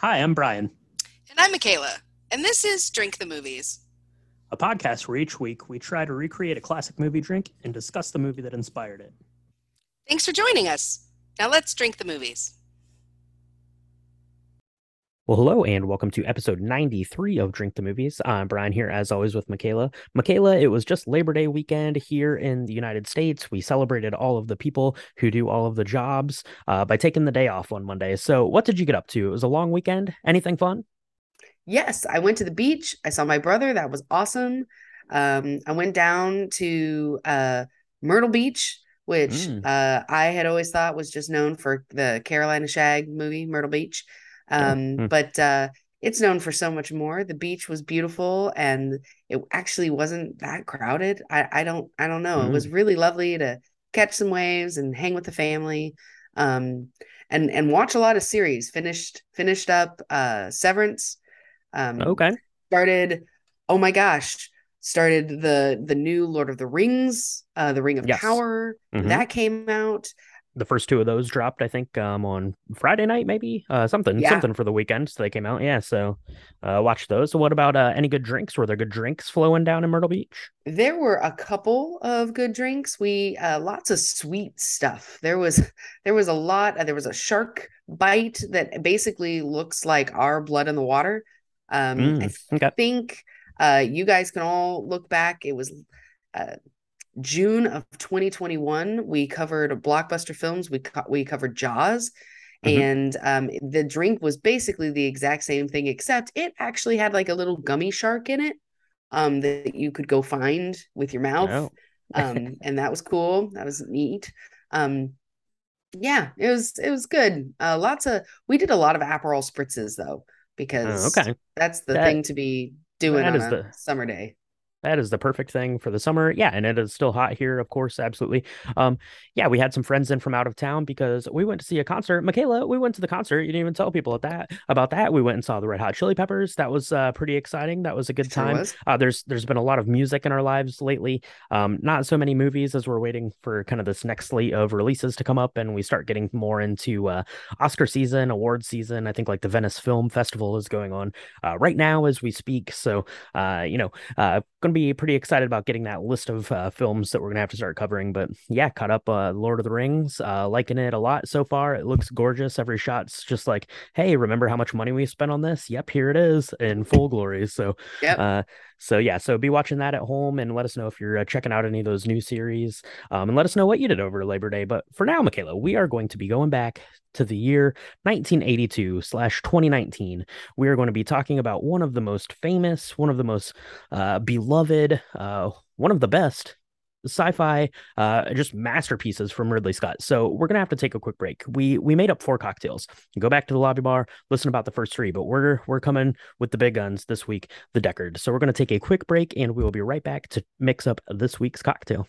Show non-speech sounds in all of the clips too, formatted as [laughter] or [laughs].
Hi, I'm Brian, And I'm Michaela, and this is Drink the Movies. a podcast where each week we try to recreate a classic movie drink and discuss the movie that inspired it. Thanks for joining us. Now let's drink the movies. Well, hello and welcome to episode 93 of Drink the Movies. I'm Brian here, as always, with Michaela. Michaela, it was just Labor Day weekend here in the United States. We celebrated all of the people who do all of the jobs uh, by taking the day off on Monday. So, what did you get up to? It was a long weekend. Anything fun? Yes, I went to the beach. I saw my brother. That was awesome. Um, I went down to uh, Myrtle Beach, which Mm. uh, I had always thought was just known for the Carolina Shag movie, Myrtle Beach. Um, Mm. But uh, it's known for so much more. The beach was beautiful, and it actually wasn't that crowded. I, I don't I don't know. It was really lovely to catch some waves and hang with the family. Um, and and watch a lot of series. Finished finished up uh, Severance. Um, Okay. started oh my gosh started the the new lord of the rings uh the ring of Yes. power Mhm. that came out The first two of those dropped, I think, um, on Friday night, maybe uh, something, Yeah. something for the weekend. So they came out, yeah. So, uh, watch those. So, what about uh, any good drinks? Were there good drinks flowing down in Myrtle Beach? there were a couple of good drinks we uh lots of sweet stuff there was [laughs] there was a lot uh, there was a shark bite that basically looks like our blood in the water um i Mm, okay. think uh you guys can all look back it was uh June of 2021 we covered blockbuster films we co- we covered Jaws Mhm. and um the drink was basically the exact same thing except it actually had like a little gummy shark in it um that you could go find with your mouth Oh. [laughs] um and that was cool that was neat um yeah it was it was good uh lots of we did a lot of Aperol spritzes though because Oh, okay. that's the That- thing to be doing on a the- summer day That is the perfect thing for the summer. Yeah, and it is still hot here, of course, absolutely. Um, yeah, we had some friends in from out of town because we went to see a concert. Michaela, we went to the concert. You didn't even tell people at that about that. We went and saw the Red Hot Chili Peppers. That was uh, pretty exciting. That was a good time. Uh, there's there's been a lot of music in our lives lately. Um, not so many movies as we're waiting for kind of this next slate of releases to come up, and we start getting more into uh, Oscar season, award season. I think like the Venice Film Festival is going on uh, right now as we speak. So uh, you know, uh, going to be pretty excited about getting that list of uh, films that we're going to have to start covering. But yeah, caught up uh, Lord of the Rings, uh, liking it a lot so far. It looks gorgeous. Every shot's just like, hey, remember how much money we spent on this? Yep, here it is in full glory. So, Yep. So yeah, so be watching that at home and let us know if you're uh, checking out any of those new series, um, and let us know what you did over Labor Day. But for now, Michaela, we are going to be going back to the year 1982 slash 2019 we are going to be talking about one of the most famous, one of the most uh, beloved, uh, one of the best sci-fi uh just masterpieces from Ridley Scott. So we're to have to take a quick break. We we made up four cocktails. Go back to the lobby bar, listen about the first three, but we're we're coming with the big guns this week, the Deckard. So we're to take a quick break and we will be right back to mix up this week's cocktail.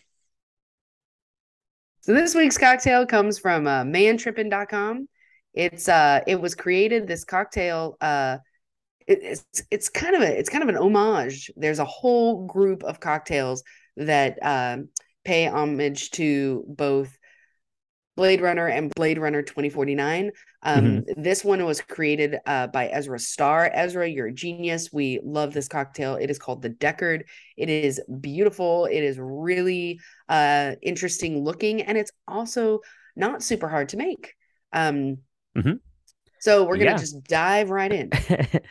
So this week's cocktail comes from uh, mantrippin.com. It's uh it was created this cocktail uh it, it's it's kind of a it's kind of an homage. There's a whole group of cocktails that um pay homage to both Blade Runner and Blade Runner 2049. Um, This one was created uh, by Ezra Starr. Ezra, you're a genius. We love this cocktail. It is called the Deckard. It is beautiful. It is really uh, interesting looking, and it's also not super hard to make. Um, Mhm. So we're gonna Yeah. just dive right in.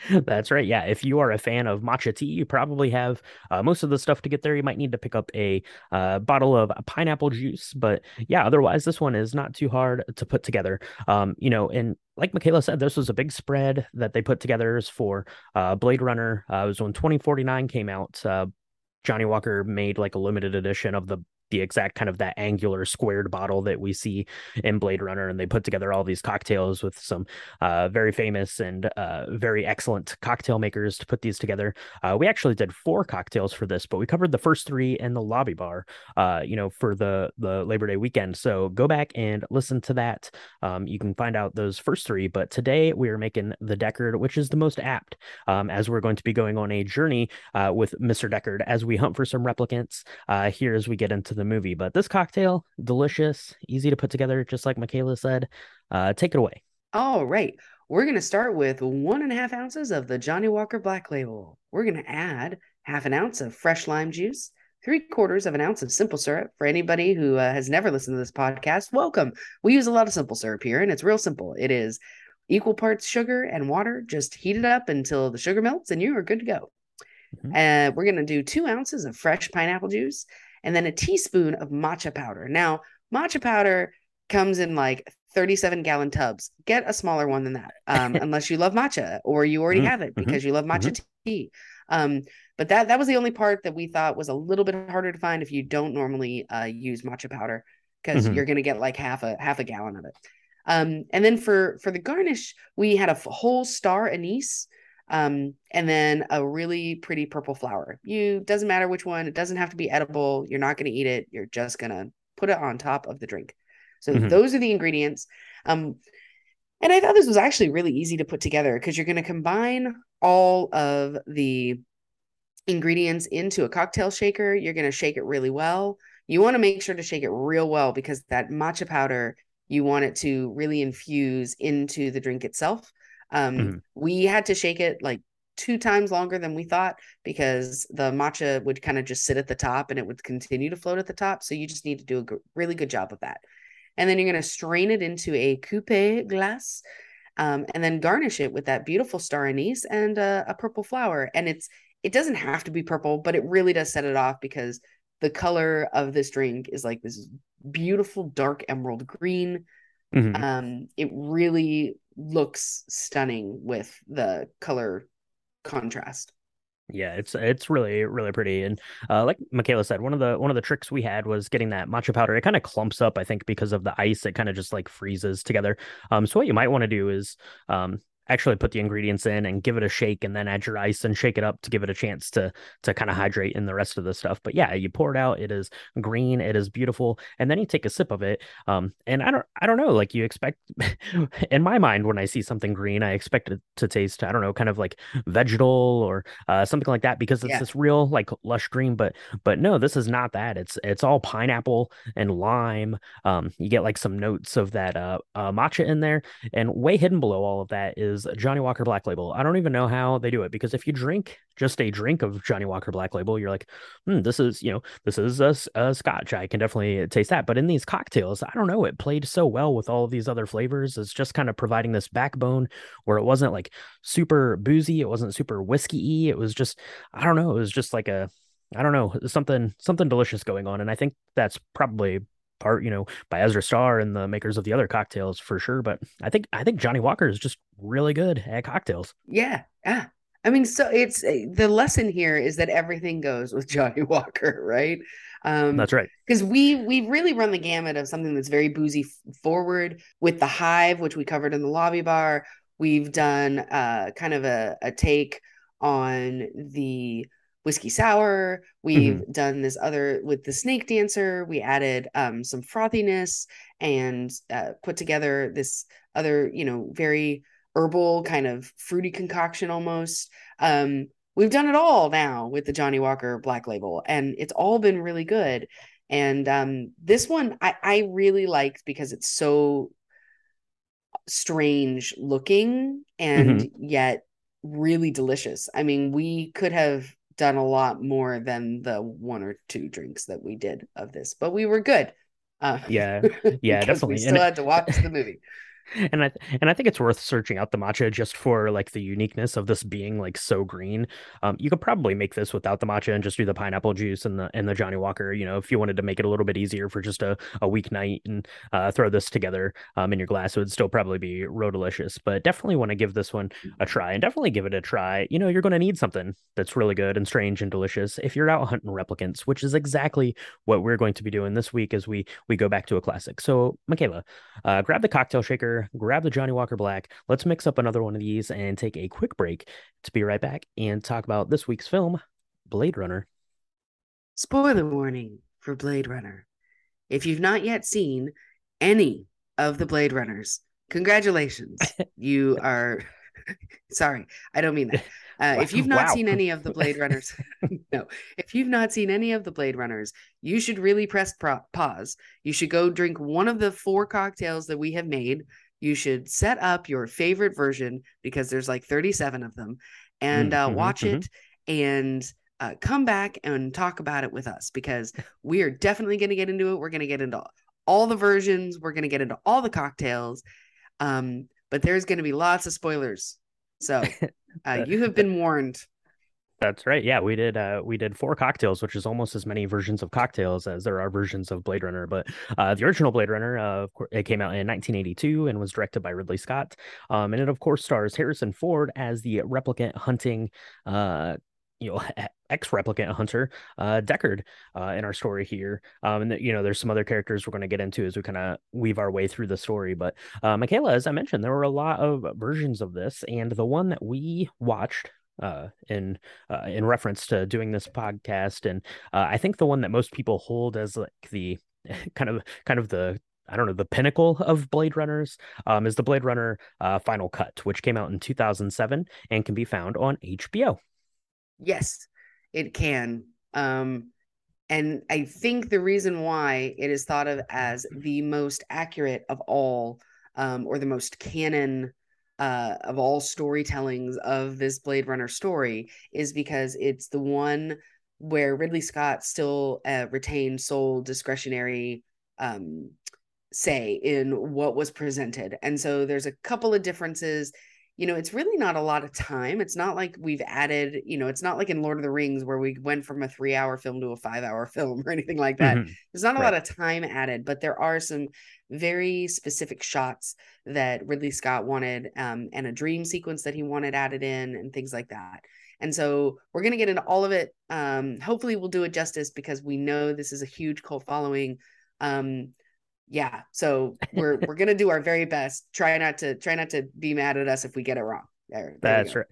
[laughs] That's right. Yeah. If you are a fan of matcha tea, you probably have uh, most of the stuff to get there. You might need to pick up a uh, bottle of pineapple juice. But yeah, otherwise, this one is not too hard to put together. Um, you know, and like Michaela said, this was a big spread that they put together for uh, Blade Runner. Uh, it was when 2049 came out. Uh, Johnnie Walker made like a limited edition of the the exact kind of that angular squared bottle that we see in Blade Runner, and they put together all these cocktails with some uh, very famous and uh, very excellent cocktail makers to put these together. Uh, we actually did four cocktails for this, but we covered the first three in the lobby bar, uh, you know, for the the Labor Day weekend. So go back and listen to that. Um, you can find out those first three. But today we are making the Deckard, which is the most apt, um, as we're going to be going on a journey uh, with Mr. Deckard as we hunt for some replicants uh, here as we get into the movie. But this cocktail, delicious, easy to put together, just like Michaela said. Uh, take it away. All right. we're going to start with one and a half ounces of the Johnnie Walker Black Label. We're going to add half an ounce of fresh lime juice, three quarters of an ounce of simple syrup. For anybody who uh, has never listened to this podcast, welcome. We use a lot of simple syrup here, and it's real simple. It is equal parts sugar and water. Just heat it up until the sugar melts, and you are good to go. Mm-hmm. Uh, we're going to do two ounces of fresh pineapple juice and then a teaspoon of matcha powder. Now, matcha powder comes in like 37 gallon tubs. Get a smaller one than that, um, [laughs] unless you love matcha or you already mm-hmm. have it because mm-hmm. you love matcha mm-hmm. tea. Um, but that that was the only part that we thought was a little bit harder to find if you don't normally uh, use matcha powder because mm-hmm. you're going to get like half a half a gallon of it. Um, and then for for the garnish, we had a whole star anise um, and then a really pretty purple flower. You doesn't matter which one, it doesn't have to be edible. You're not going to eat it. You're just going to put it on top of the drink. So mm-hmm. those are the ingredients. Um, and I thought this was actually really easy to put together because you're going to combine all of the ingredients into a cocktail shaker. You're going to shake it really well. You want to make sure to shake it real well because that matcha powder, you want it to really infuse into the drink itself. Um, mm-hmm. We had to shake it like two times longer than we thought because the matcha would kind of just sit at the top and it would continue to float at the top. So you just need to do a g- really good job of that. And then you're going to strain it into a coupe glass um, and then garnish it with that beautiful star anise and uh, a purple flower. And it's it doesn't have to be purple, but it really does set it off because the color of this drink is like this beautiful dark emerald green. Mm-hmm. Um, it really looks stunning with the color contrast. Yeah, it's it's really really pretty, and uh, like Michaela said, one of the one of the tricks we had was getting that matcha powder. It kind of clumps up, I think, because of the ice. It kind of just like freezes together. Um, so what you might want to do is um, actually put the ingredients in and give it a shake and then add your ice and shake it up to give it a chance to to kind of hydrate in the rest of the stuff but yeah you pour it out it is green it is beautiful and then you take a sip of it um and i don't i don't know like you expect [laughs] in my mind when i see something green i expect it to taste i don't know kind of like vegetal or uh, something like that because it's yeah. this real like lush green but but no this is not that it's it's all pineapple and lime um you get like some notes of that uh, uh matcha in there and way hidden below all of that is is Johnnie Walker Black Label. I don't even know how they do it because if you drink just a drink of Johnnie Walker Black Label, you're like, hmm, this is, you know, this is a, a scotch. I can definitely taste that. But in these cocktails, I don't know, it played so well with all of these other flavors. It's just kind of providing this backbone where it wasn't like super boozy, it wasn't super whiskey It was just, I don't know, it was just like a, I don't know, something something delicious going on. And I think that's probably part, you know, by Ezra Starr and the makers of the other cocktails for sure. But I think I think Johnnie Walker is just really good at cocktails. Yeah, yeah. I mean, so it's eh, the lesson here is that everything goes with [laughs] Johnnie Walker, right? Um, that's right. Because we we really run the gamut of something that's very boozy forward with the Hive, which we covered in the lobby bar. We've done uh, kind of a, a take on the whiskey sour. We've mm-hmm. done this other with the snake dancer. We added um, some frothiness and uh, put together this other, you know, very herbal kind of fruity concoction almost. Um, we've done it all now with the Johnnie Walker Black Label, and it's all been really good. And um, this one I, I really liked because it's so strange looking and mm-hmm. yet really delicious. I mean, we could have done a lot more than the one or two drinks that we did of this, but we were good. Uh, yeah, [laughs] yeah, definitely. We still and had to watch the movie and I and I think it's worth searching out the matcha just for like the uniqueness of this being like so green. Um, you could probably make this without the matcha and just do the pineapple juice and the and the Johnnie Walker. You know, if you wanted to make it a little bit easier for just a, a weeknight and uh, throw this together um, in your glass, it would still probably be real delicious. But definitely want to give this one a try and definitely give it a try. You know, you're going to need something that's really good and strange and delicious if you're out hunting replicants, which is exactly what we're going to be doing this week as we we go back to a classic. So, Michaela, uh, grab the cocktail shaker grab the Johnnie Walker Black. Let's mix up another one of these and take a quick break to be right back and talk about this week's film, Blade Runner. Spoiler warning for Blade Runner. If you've not yet seen any of the Blade Runners, congratulations. [laughs] you are [laughs] sorry, I don't mean that. [laughs] Uh, if you've not wow. seen any of the Blade Runners, no, if you've not seen any of the Blade Runners, you should really press pro- pause. You should go drink one of the four cocktails that we have made. You should set up your favorite version because there's like 37 of them and uh, Mhm, watch mhm. it and uh, come back and talk about it with us because we are definitely going to get into it. We're going to get into all the versions. We're going to get into all the cocktails. Um, but there's going to be lots of spoilers. So [laughs] uh, you have been warned. That's right. Yeah, we did. Uh, we did four cocktails, which is almost as many versions of cocktails as there are versions of Blade Runner. But uh, the original Blade Runner, uh, it came out in 1982 and was directed by Ridley Scott. Um, and it of course stars Harrison Ford as the replicant hunting, uh, you know, [laughs] ex replicant hunter, uh, Deckard, uh, in our story here. Um, and the, you know, there's some other characters we're going to get into as we kind of weave our way through the story. But uh, Michaela, as I mentioned, there were a lot of versions of this, and the one that we watched uh in uh, in reference to doing this podcast and uh, i think the one that most people hold as like the [laughs] kind of kind of the I don't know the pinnacle of Blade Runners um, is the Blade Runner uh, Final Cut, which came out in 2007 and can be found on HBO. Yes, it can. Um, and I think the reason why it is thought of as the most accurate of all, um, or the most canon uh, of all storytellings of this Blade Runner story, is because it's the one where Ridley Scott still uh, retained sole discretionary um, say in what was presented. And so there's a couple of differences you know, it's really not a lot of time. It's not like we've added, you know, it's not like in Lord of the Rings where we went from a three hour film to a five hour [laughs] film or anything like that. Mhm. There's not a Right. lot of time added, but there are some very specific shots that Ridley Scott wanted um, and a dream sequence that he wanted added in and things like that. And so we're going to get into all of it. Um, hopefully, we'll do it justice because we know this is a huge cult following. Um, yeah, so we're we're gonna do our very best. Try not to try not to be mad at us if we get it wrong. There, there That's right.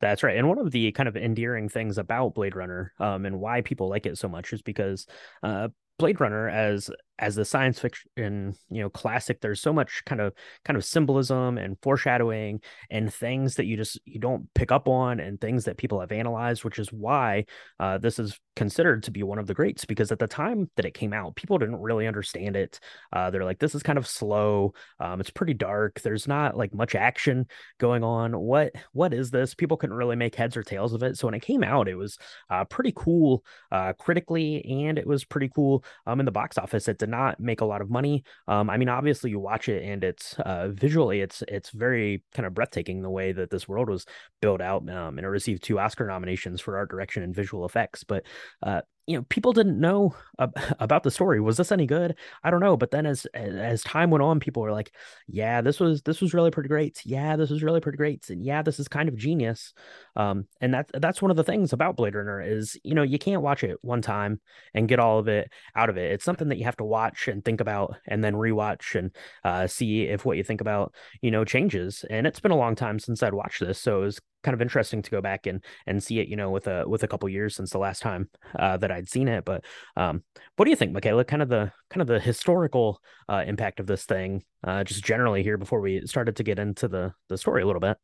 That's right. And one of the kind of endearing things about Blade Runner, um, and why people like it so much is because uh Blade Runner as as the science fiction, you know, classic, there's so much kind of kind of symbolism and foreshadowing and things that you just you don't pick up on and things that people have analyzed, which is why uh this is considered to be one of the greats because at the time that it came out, people didn't really understand it. Uh they're like, this is kind of slow. Um, it's pretty dark. There's not like much action going on. What what is this? People couldn't really make heads or tails of it. So when it came out, it was uh, pretty cool uh, critically, and it was pretty cool um, in the box office. It did not make a lot of money. Um, I mean, obviously, you watch it, and it's uh, visually, it's it's very kind of breathtaking the way that this world was built out. Um, and it received two Oscar nominations for art direction and visual effects. But uh, you know, people didn't know [laughs] about the story. Was this any good? I don't know. But then as as time went on, people were like, "Yeah, this was this was really pretty great. Yeah, this was really pretty great. And yeah, this is kind of genius." Um, and that's that's one of the things about Blade Runner is you know you can't watch it one time and get all of it out of it. It's something that you have to watch and think about, and then rewatch and uh, see if what you think about you know changes. And it's been a long time since I'd watched this, so it was kind of interesting to go back and and see it. You know, with a with a couple years since the last time uh, that I'd seen it. But um, what do you think, Michaela? Kind of the kind of the historical uh, impact of this thing, uh, just generally here before we started to get into the the story a little bit.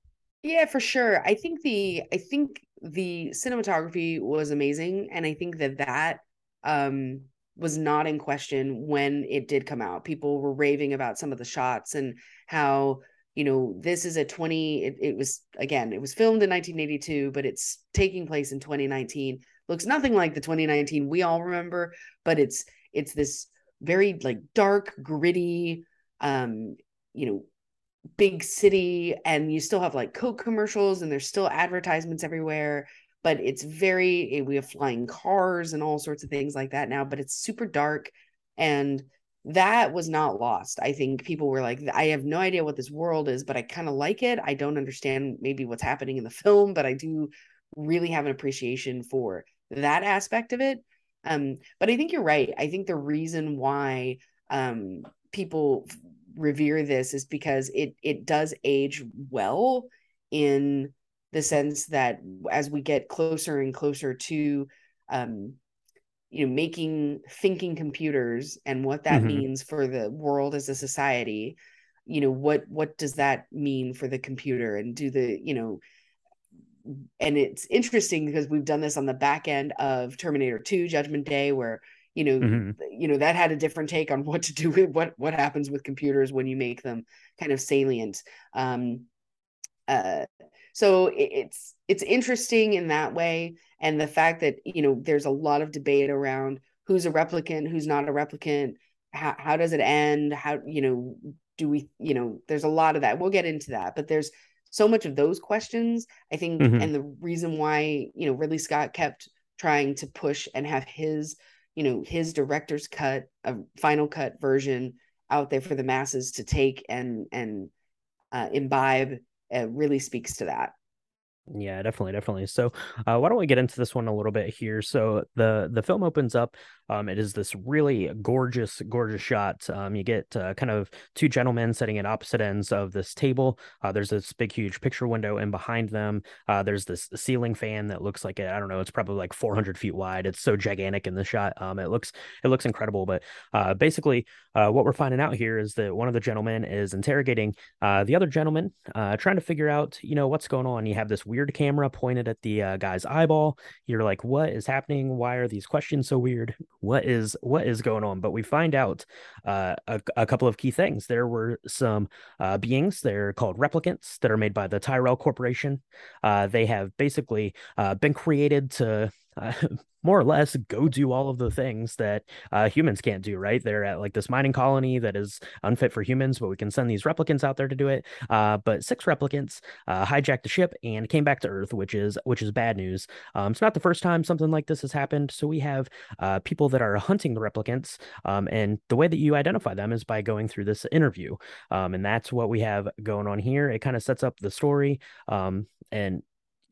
Yeah, for sure. I think the I think the cinematography was amazing, and I think that that um was not in question when it did come out. People were raving about some of the shots and how you know this is a 20 it, it was again it was filmed in 1982 but it's taking place in 2019 looks nothing like the 2019 we all remember but it's it's this very like dark gritty um you know big city and you still have like coke commercials and there's still advertisements everywhere but it's very we have flying cars and all sorts of things like that now but it's super dark and that was not lost i think people were like i have no idea what this world is but i kind of like it i don't understand maybe what's happening in the [laughs] film but i do really have an appreciation for that aspect of it. Um but i think you're right i think the reason why um people revere this is because it it does age well in the sense that as we get closer and closer to um you know making thinking computers and what that Mhm. means for the world as a society you know what what does that mean for the computer and do the you know and it's interesting because we've done this on the back end of Terminator 2 Judgment Day where you know Mhm. you know that had a different take on what to do with what what happens with computers when you make them kind of salient um uh so it, it's it's interesting in that way and the fact that you know there's a lot of debate around who's a replicant who's not a replicant how, how does it end? How you know do we you know there's a lot of that. We'll get into that but there's so much of those questions i think Mhm. and the reason why you know ridley scott kept trying to push and have his you know his director's cut a final cut version out there for the masses to take and and uh, imbibe uh, really speaks to that Yeah, definitely, definitely. So, uh, why don't we get into this one a little bit here? So the the film opens up. Um, it is this really gorgeous, gorgeous shot. Um, you get uh, kind of two gentlemen sitting at opposite ends of this table. Uh, there's this big, huge picture window, and behind them, uh, there's this ceiling fan that looks like it, I don't know. It's probably like 400 feet wide. It's so gigantic in the shot. Um, it looks it looks incredible. But uh, basically, uh, what we're finding out here is that one of the gentlemen is interrogating uh, the other gentleman, uh, trying to figure out, you know, what's going on. You have this weird camera pointed at the uh, guy's eyeball. You're like, what is happening? Why are these questions so weird? What is what is going on? But we find out uh, a, a couple of key things. There were some uh, beings. They're called replicants that are made by the Tyrell Corporation. Uh, they have basically uh, been created to. Uh, [laughs] more or less go do all of the things that uh, humans can't do right they're at like this mining colony that is unfit for humans but we can send these replicants out there to do it uh, but six replicants uh, hijacked the ship and came back to Earth, which is which is bad news. Um, it's not the first time something like this has happened. So we have uh, people that are hunting the replicants, um, and the way that you identify them is by going through this interview, um, and that's what we have going on here. It kind of sets up the story, um, and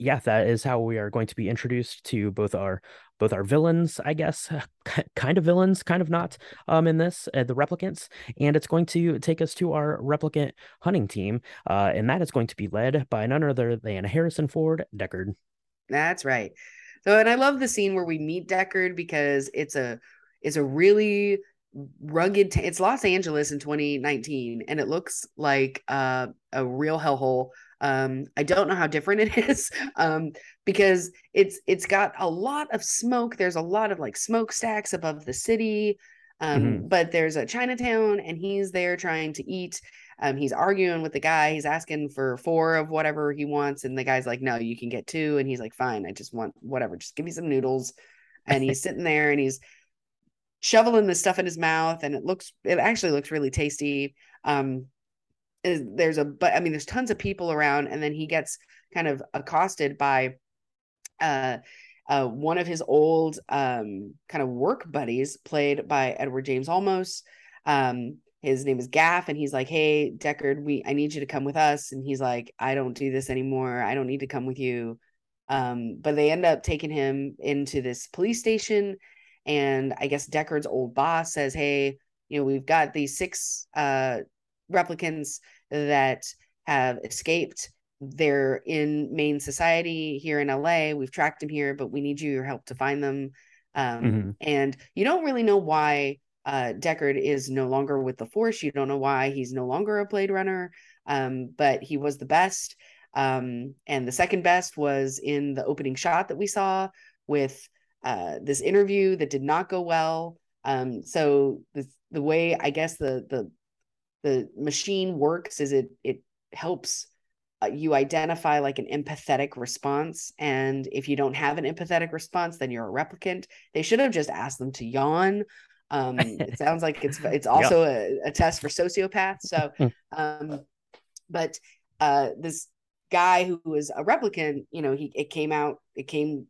yeah, that is how we are going to be introduced to both our both our villains, I guess, [laughs] kind of villains, kind of not, um, in this, uh, the replicants, and it's going to take us to our replicant hunting team, uh, and that is going to be led by none other than Harrison Ford Deckard. That's right. So, and I love the scene where we meet Deckard because it's a it's a really rugged. T- it's Los Angeles in 2019, and it looks like uh, a real hellhole. Um, I don't know how different it [laughs] is um, because it's it's got a lot of smoke. There's a lot of like smokestacks above the city. Um, Mhm. But there's a Chinatown, and he's there trying to eat. Um, he's arguing with the guy. He's asking for four of whatever he wants, and the guy's like, "No, you can get two. And he's like, "Fine, I just want whatever. Just give me some noodles." And he's sitting there, and he's shoveling the stuff in his mouth, and it looks. It actually looks really tasty. Um, is- there's a but I mean, there's tons of people around, and then he gets kind of accosted by, uh, uh, one of his old um kind of work buddies, played by Edward James Olmos. Um, his name is Gaff, and he's like, "Hey, Deckard, we I need you to come with us." And he's like, "I don't do this anymore. I don't need to come with you." Um, but they end up taking him into this police station, and I guess Deckard's old boss says, "Hey, you know, we've got these six uh replicants that have escaped. They're in main society here in LA. We've tracked them here, but we need you your help to find them." Um, Mhm. and you don't really know why uh Deckard is no longer with the Force. You don't know why he's no longer a Blade Runner. Um, but he was the best. Um, and the second best was in the opening shot that we saw with uh this interview that did not go well. Um, so the the way I guess the the the machine works is it it helps uh, you identify like an empathetic response. And if you don't have an empathetic response then you're a replicant. They should have just asked them to yawn. Um it [laughs] sounds like it's it's also a, a test for sociopaths. So um but uh this guy who was a replicant you know he it came out it came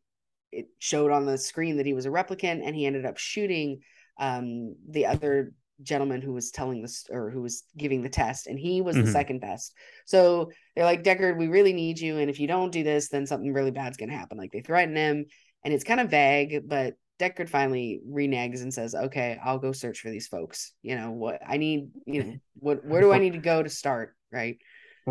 it showed on the screen that he was a replicant and he ended up shooting um the other gentleman who was telling this or who was giving the test and he was Mhm. the second best. So they're like deckard we really need you and if you don't do this then something really bad's going to happen. Like they threaten him and it's kind of vague but deckard finally reneges and says okay i'll go search for these folks. You know what i need you [laughs] know what where do i need to go to start? Right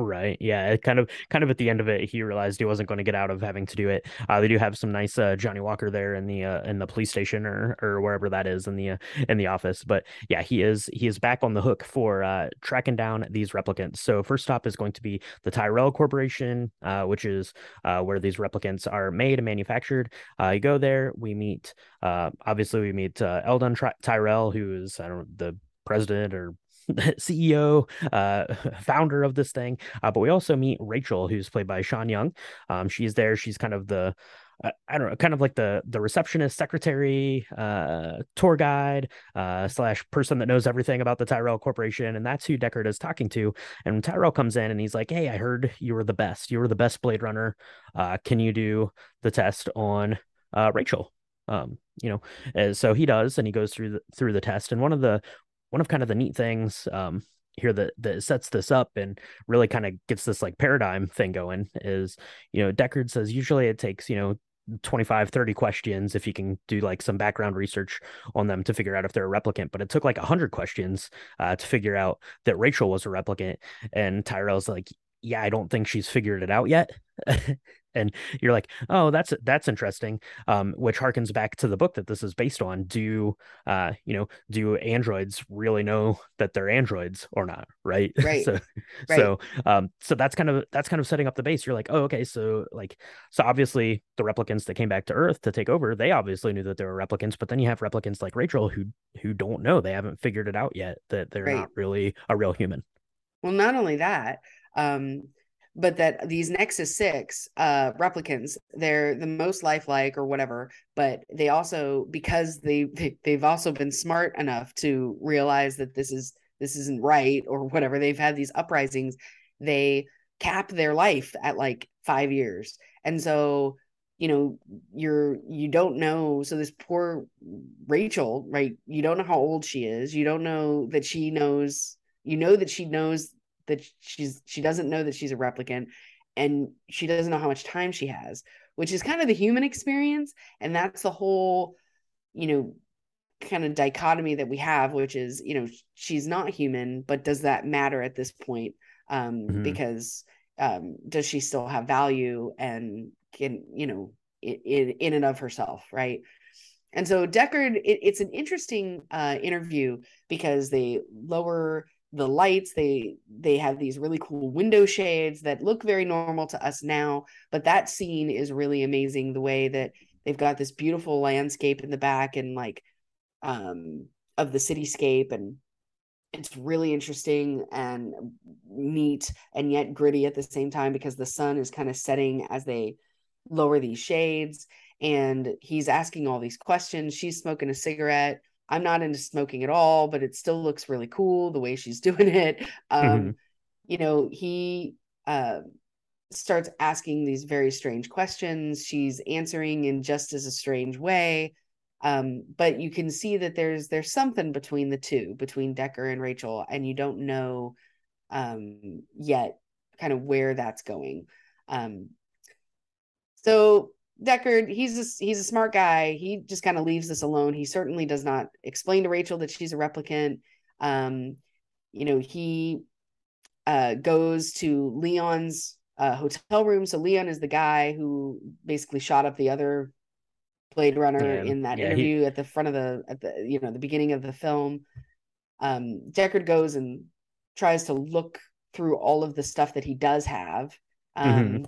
Right. Yeah. It kind of, kind of at the end of it, he realized he wasn't going to get out of having to do it. Uh, they do have some nice uh, Johnnie Walker there in the uh, in the police station or or wherever that is in the uh, in the office. But yeah, he is he is back on the hook for uh, tracking down these replicants. So first stop is going to be the Tyrell Corporation, uh, which is where these replicants are made and manufactured. You go there, we meet. Obviously, we meet Eldon Tyrell, who is I don't know the president or [laughs] CEO, uh, [laughs] founder of this thing. Uh, but we also meet Rachael, who's played by Sean Young. Um, she's there. She's kind of the uh, I don't know, kind of like the the receptionist, secretary, uh, tour guide, uh, slash person that knows everything about the Tyrell Corporation, and that's who Deckard is talking to. And Tyrell comes in and he's like, "Hey, I heard you were the best. You were the best Blade Runner. Uh, can you do the test on uh, Rachael?" Um, you know, and so he does, and he goes through the through the test. And one of the one of kind of the neat things um, here that that sets this up and really kind of gets this like paradigm thing going is you know Deckard says usually it takes you know 25 30 questions if you can do like some background research on them to figure out if they're a replicant but it took like 100 questions uh, to figure out that rachael was a replicant. And tyrell's like yeah i don't think she's figured it out yet [laughs] and you're like oh that's that's interesting um, which harkens back to the book that this is based on. Do uh, you know do androids really know that they're androids or not right? [laughs] Right so right. so um so that's kind of that's kind of setting up the base. You're like oh okay so like so obviously the replicants that came back to earth to take over they obviously knew that they were replicants but then you have replicants like rachael who who don't know. They haven't figured it out yet that they're Right. not really a real human. Well, not only that, um, but that these Nexus Six uh, replicants, they're the most lifelike or whatever. But they also, because they, they they've also been smart enough to realize that this is this isn't right or whatever. They've had these uprisings. They cap their life at like five years, and so you know you're you don't know so this poor rachael right you don't know how old she is you don't know that she knows you know that she knows that she's she doesn't know that she's a replicant and she doesn't know how much time she has which is kind of the human experience. And that's the whole you know kind of dichotomy that we have which is you know she's not human but does that matter at this point? Um Mhm. because um does she still have value and can you know in in and of herself right? And so Deckard, it, it's an interesting uh, interview because they lower the lights. They they have these really cool window shades that look very normal to us now, but that scene is really amazing. The way that they've got this beautiful landscape in the back and like um, of the cityscape, and it's really interesting and neat and yet gritty at the same time because the sun is kind of setting as they lower these shades and he's asking all these questions. She's smoking a cigarette. I'm not into smoking at all, but it still looks really cool the way she's [laughs] doing it. Um, Mhm. You know, he uh, starts asking these very strange questions. She's answering in just as a strange way. Um, but you can see that there's there's something between the two, between Decker and Rachael, and you don't know um, yet kind of where that's going. Um, so Deckard, he's a, he's a smart guy. He just kind of leaves this alone. He certainly does not explain to Rachael that she's a replicant. Um, you know, he uh, goes to Leon's uh, hotel room. So Leon is the guy who basically shot up the other Blade Runner Yeah, in that yeah, he- interview at the front of the at the you know the beginning of the film. Um, Deckard goes and tries to look through all of the stuff that he does have. Um,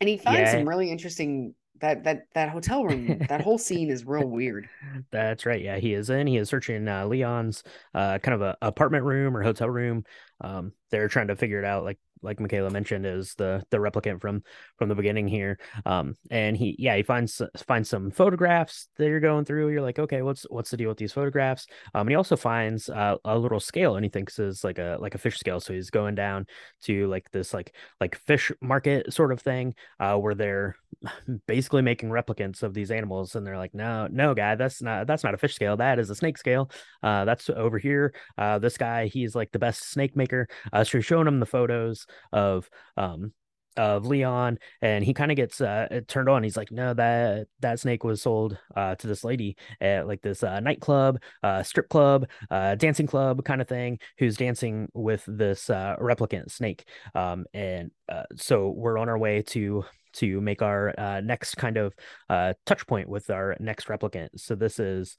and he finds. Yeah. some really interesting that that that hotel room that whole scene is real weird [laughs] That's right. Yeah, he is in. He is searching uh, Leon's uh, kind of a apartment room or hotel room. Um, they're trying to figure it out, like like Michaela mentioned, is the the replicant from from the beginning here. Um, and he yeah he finds finds some photographs that you're going through. You're like, okay, what's what's the deal with these photographs? Um, and he also finds uh, a little scale, and he thinks is like a like a fish scale. So he's going down to like this like like fish market sort of thing, uh, where they're [sighs] basically making replicants of these animals and they're like no no guy that's not that's not a fish scale that is a snake scale uh that's over here uh this guy he's like the best snake maker uh so you're showing him the photos of um of Leon, and he kind of gets uh, turned on. He's like, "No, that that snake was sold uh, to this lady at like this uh, nightclub, uh, strip club, uh, dancing club kind of thing, who's dancing with this uh, replicant snake." Um, and uh, so we're on our way to to make our uh, next kind of uh, touch point with our next replicant. So this is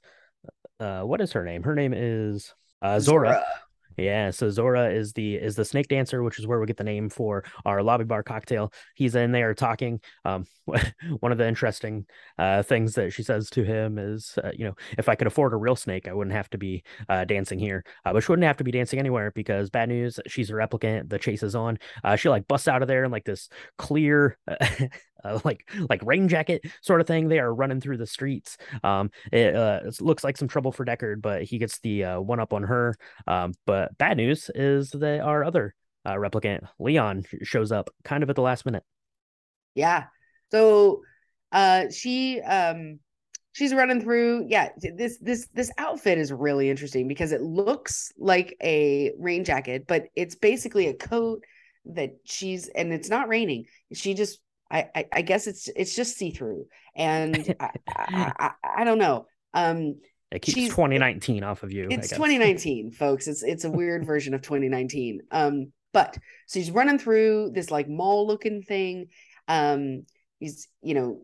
uh, what is her name? Her name is uh, Zhora. Zhora. Yeah, so Zhora is the is the snake dancer, which is where we get the name for our lobby bar cocktail. He's in there talking. Um, [laughs] one of the interesting uh things that she says to him is, uh, you know, if I could afford a real snake, I wouldn't have to be uh dancing here. Uh, but she wouldn't have to be dancing anywhere because bad news, she's a replicant. The chase is on. Uh, she like busts out of there in like this clear. [laughs] Uh, [laughs] like like rain jacket sort of thing. They are running through the streets. Um, it, uh, it looks like some trouble for Deckard, but he gets the uh, one up on her. Um, but bad news is that our other uh, replicant Leon shows up kind of at the last minute. Yeah. So uh she um she's running through yeah this this this outfit is really interesting because it looks like a rain jacket but it's basically a coat that she's and it's not raining she just i i, I guess it's it's just see-through and [laughs] I, I, I don't know. Um It keeps She's- 2019 off of you. I it's guess. 2019 folks. It's it's a weird version of 2019 um but so he's running through this like mall looking thing. Um he's you know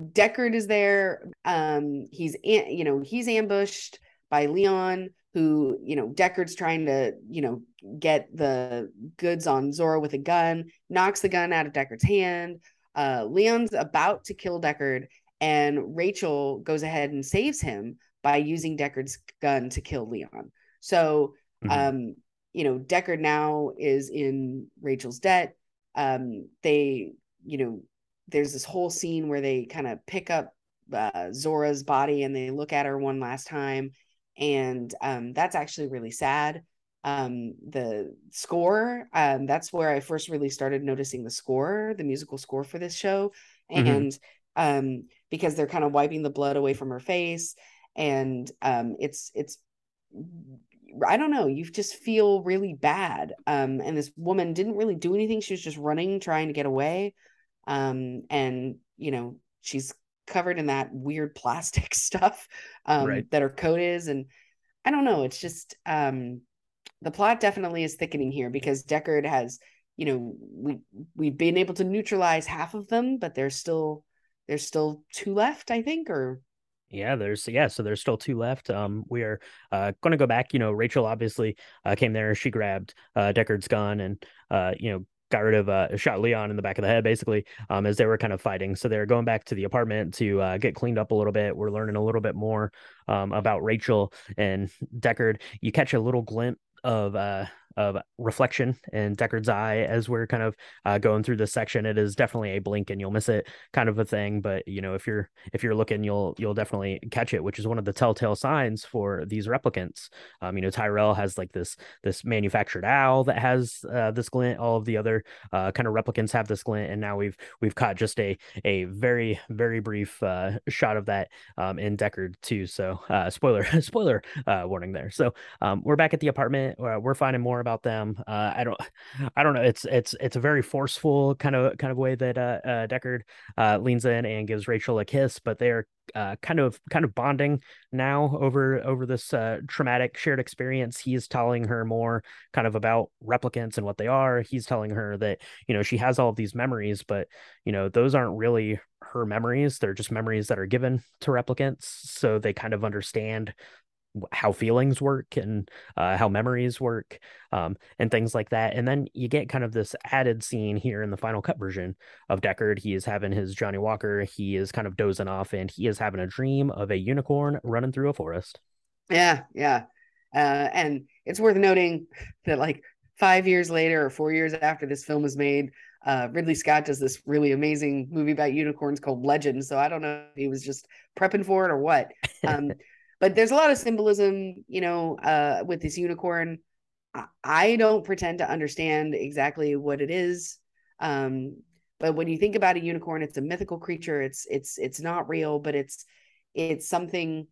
deckard is there. Um he's you know he's ambushed by leon who you know deckard's trying to you know get the goods on zhora with a gun knocks the gun out of deckard's hand. Uh leon's about to kill deckard and rachael goes ahead and saves him by using deckard's gun to kill leon. So Mhm. um you know deckard now is in rachael's debt. Um they you know there's this whole scene where they kind of pick up uh, zhora's body and they look at her one last time and um that's actually really sad um the score um that's where i first really started noticing the score the musical score for this show Mhm. and um because they're kind of wiping the blood away from her face and um it's it's I don't know, you just feel really bad. Um, and this woman didn't really do anything. She was just running, trying to get away. Um, and you know, she's covered in that weird [laughs] plastic stuff um Right. that her coat is. And I don't know, it's just um the plot definitely is thickening here because Deckard has, you know, we we've been able to neutralize half of them, but there's still there's still two left, I think, or Yeah, there's yeah, so there's still two left. Um, we are uh going to go back. You know, Rachael obviously uh came there. She grabbed uh Deckard's gun and uh you know got rid of uh shot Leon in the back of the head basically. Um, as they were kind of fighting. So they're going back to the apartment to uh get cleaned up a little bit. We're learning a little bit more um about Rachael and Deckard. You catch a little glimpse of uh of reflection in Deckard's eye as we're kind of uh, going through this section. It is definitely a blink and you'll miss it kind of a thing. But you know, if you're if you're looking, you'll you'll definitely catch it, which is one of the telltale signs for these replicants. Um, you know, Tyrell has like this this manufactured owl that has uh, this glint. All of the other uh, kind of replicants have this glint, and now we've we've caught just a a very very brief uh, shot of that um, in Deckard too. So uh, spoiler [laughs] spoiler uh, warning there. So um, we're back at the apartment. We're finding more about them. Uh, I don't, I don't know. It's it's it's a very forceful kind of kind of way that uh, uh, Deckard uh, leans in and gives Rachael a kiss, but they're uh, kind of kind of bonding now over over this uh, traumatic shared experience. He's telling her more kind of about replicants and what they are. He's telling her that you know she has all of these memories, but you know those aren't really her memories. They're just memories that are given to replicants, so they kind of understand how feelings work and uh, how memories work um, and things like that. And then you get kind of this added scene here in the final cut version of Deckard. He is having his Johnnie Walker. He is kind of dozing off and he is having a dream of a unicorn running through a forest. Yeah, yeah. Uh, and it's worth noting that like five years later or four years after this film was made, uh, Ridley Scott does this really amazing movie about unicorns called Legend. So I don't know if he was just prepping for it or what. Um, [laughs] but there's a lot of symbolism, you know, uh, with this unicorn. I, don't pretend to understand exactly what it is. Um, but when you think about a unicorn, it's a mythical creature. It's it's it's not real, but it's it's something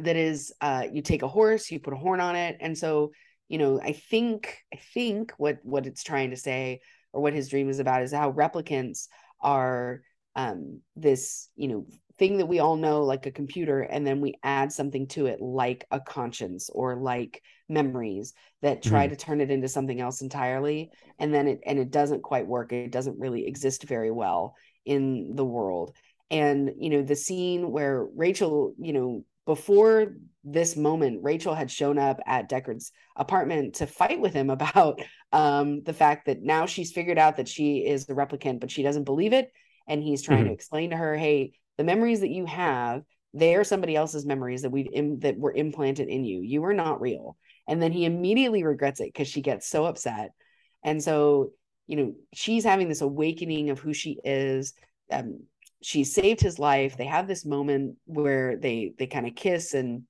that is uh you take a horse you put a horn on it and so you know i think i think what what it's trying to say or what his dream is about is how replicants are um, this you know thing that we all know like a computer and then we add something to it like a conscience or like memories that try mm-hmm. to turn it into something else entirely. And then it and it doesn't quite work. It doesn't really exist very well in the world. And you know the scene where rachael you know before this moment rachael had shown up at deckard's apartment to fight with him [laughs] about um, the fact that now she's figured out that she is the replicant but she doesn't believe it and he's trying mm-hmm. to explain to her hey the memories that you have they are somebody else's memories that we've Im- that were implanted in you. You are not real. And then he immediately regrets it because she gets so upset. And so you know she's having this awakening of who she is. Um, she saved his life. They have this moment where they they kind of kiss and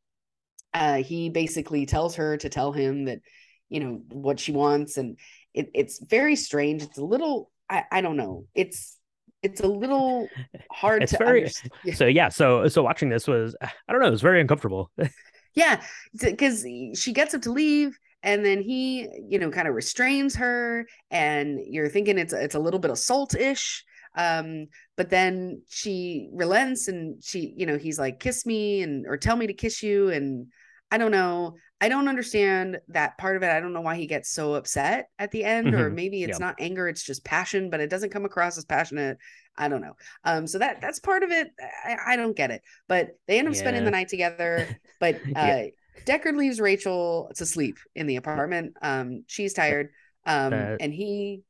uh, he basically tells her to tell him that you know what she wants. And it, it's very strange. It's a little I, I don't know. It's it's a little hard it's to very understand. [laughs] so yeah so so watching this was i don't know it was very uncomfortable [laughs] yeah because she gets up to leave and then he you know kind of restrains her and you're thinking it's it's a little bit assault-ish um but then she relents and she you know he's like kiss me and or tell me to kiss you and i don't know i don't understand that part of it i don't know why he gets so upset at the end mm-hmm. or maybe it's yeah. not anger it's just passion but it doesn't come across as passionate i don't know um so that that's part of it i, I don't get it but they end up yeah. spending the night together [laughs] but uh yeah. deckard leaves rachael to sleep in the apartment um she's tired um uh, and he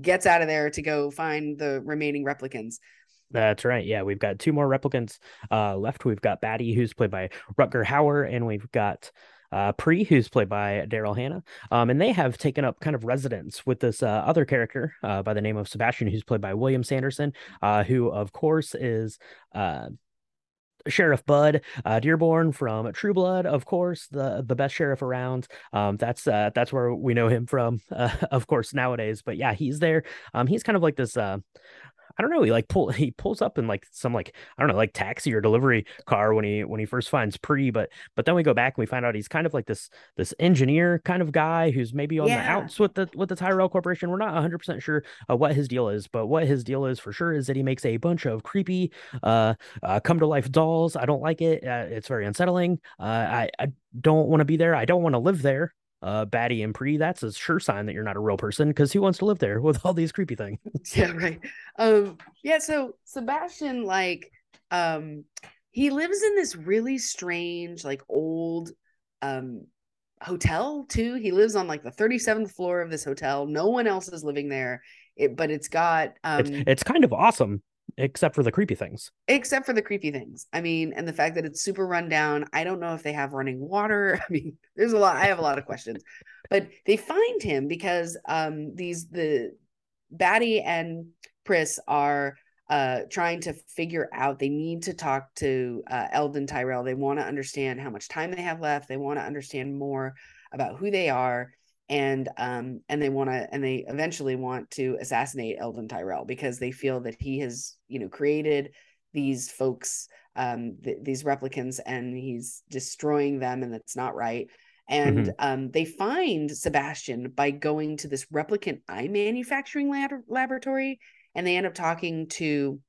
gets out of there to go find the remaining replicants. That's right. Yeah, we've got two more replicants uh, left. We've got Batty, who's played by Rutger Hauer, and we've got uh, Pre, who's played by Daryl Hannah. Um, and they have taken up kind of residence with this uh, other character uh, by the name of Sebastian, who's played by William Sanderson, uh, who, of course, is uh, Sheriff Bud uh, Dearborn from True Blood, of course, the the best sheriff around. Um, that's uh, that's where we know him from, [laughs] uh, of course, nowadays. But yeah, he's there. Um, he's kind of like this uh, I don't know. He like pull [laughs] he pulls up in like some like I don't know like taxi or delivery car when he when he first finds Pre, but but then we go back and we find out he's kind of like this this engineer kind of guy who's maybe on yeah. the outs with the with the Tyrell Corporation. We're not 100 percent sure uh, what his deal is, but what his deal is for sure is that he makes a bunch of creepy uh, uh come to life dolls. I don't like it. Uh, it's very unsettling. Uh, I I don't want to be there. I don't want to live there uh Batty and Pre, that's a sure sign that you're not a real person because who wants to live there [laughs] with all these creepy things? [laughs] yeah, right. Um, yeah, so Sebastian, like, um, he lives in this really strange, like old um hotel too. He lives on like the 37th floor of this hotel. No one else is living there. It, but it's got um it's, it's kind of awesome except for the creepy things. Except for the creepy things. I mean, and the fact that it's super run down. I don't know if they have running water. [laughs] I mean, there's a lot. I have a lot of questions. But they find him because um these the Batty and Pris are uh trying to figure out they need to talk to uh Eldon Tyrell. They want to understand how much time they have left. They want to understand more about who they are and um and they want to and they eventually want to assassinate Eldon Tyrell because they feel that he has you know created these folks um th- these replicants and he's destroying them and that's not right and mm-hmm. um they find Sebastian by going to this replicant eye manufacturing lab- laboratory and they end up talking to